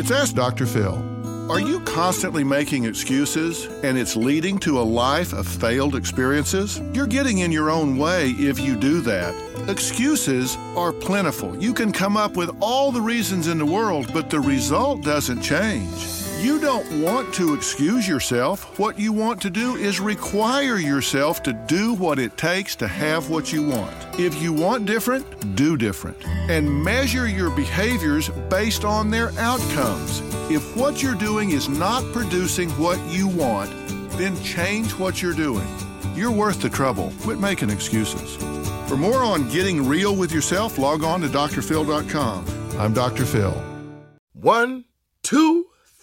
It's Ask Dr. Phil. Are you constantly making excuses and it's leading to a life of failed experiences? You're getting in your own way if you do that. Excuses are plentiful. You can come up with all the reasons in the world, but the result doesn't change. You don't want to excuse yourself. What you want to do is require yourself to do what it takes to have what you want. If you want different, do different. And measure your behaviors based on their outcomes. If what you're doing is not producing what you want, then change what you're doing. You're worth the trouble. Quit making excuses. For more on getting real with yourself, log on to drphil.com. I'm Dr. Phil. One, two,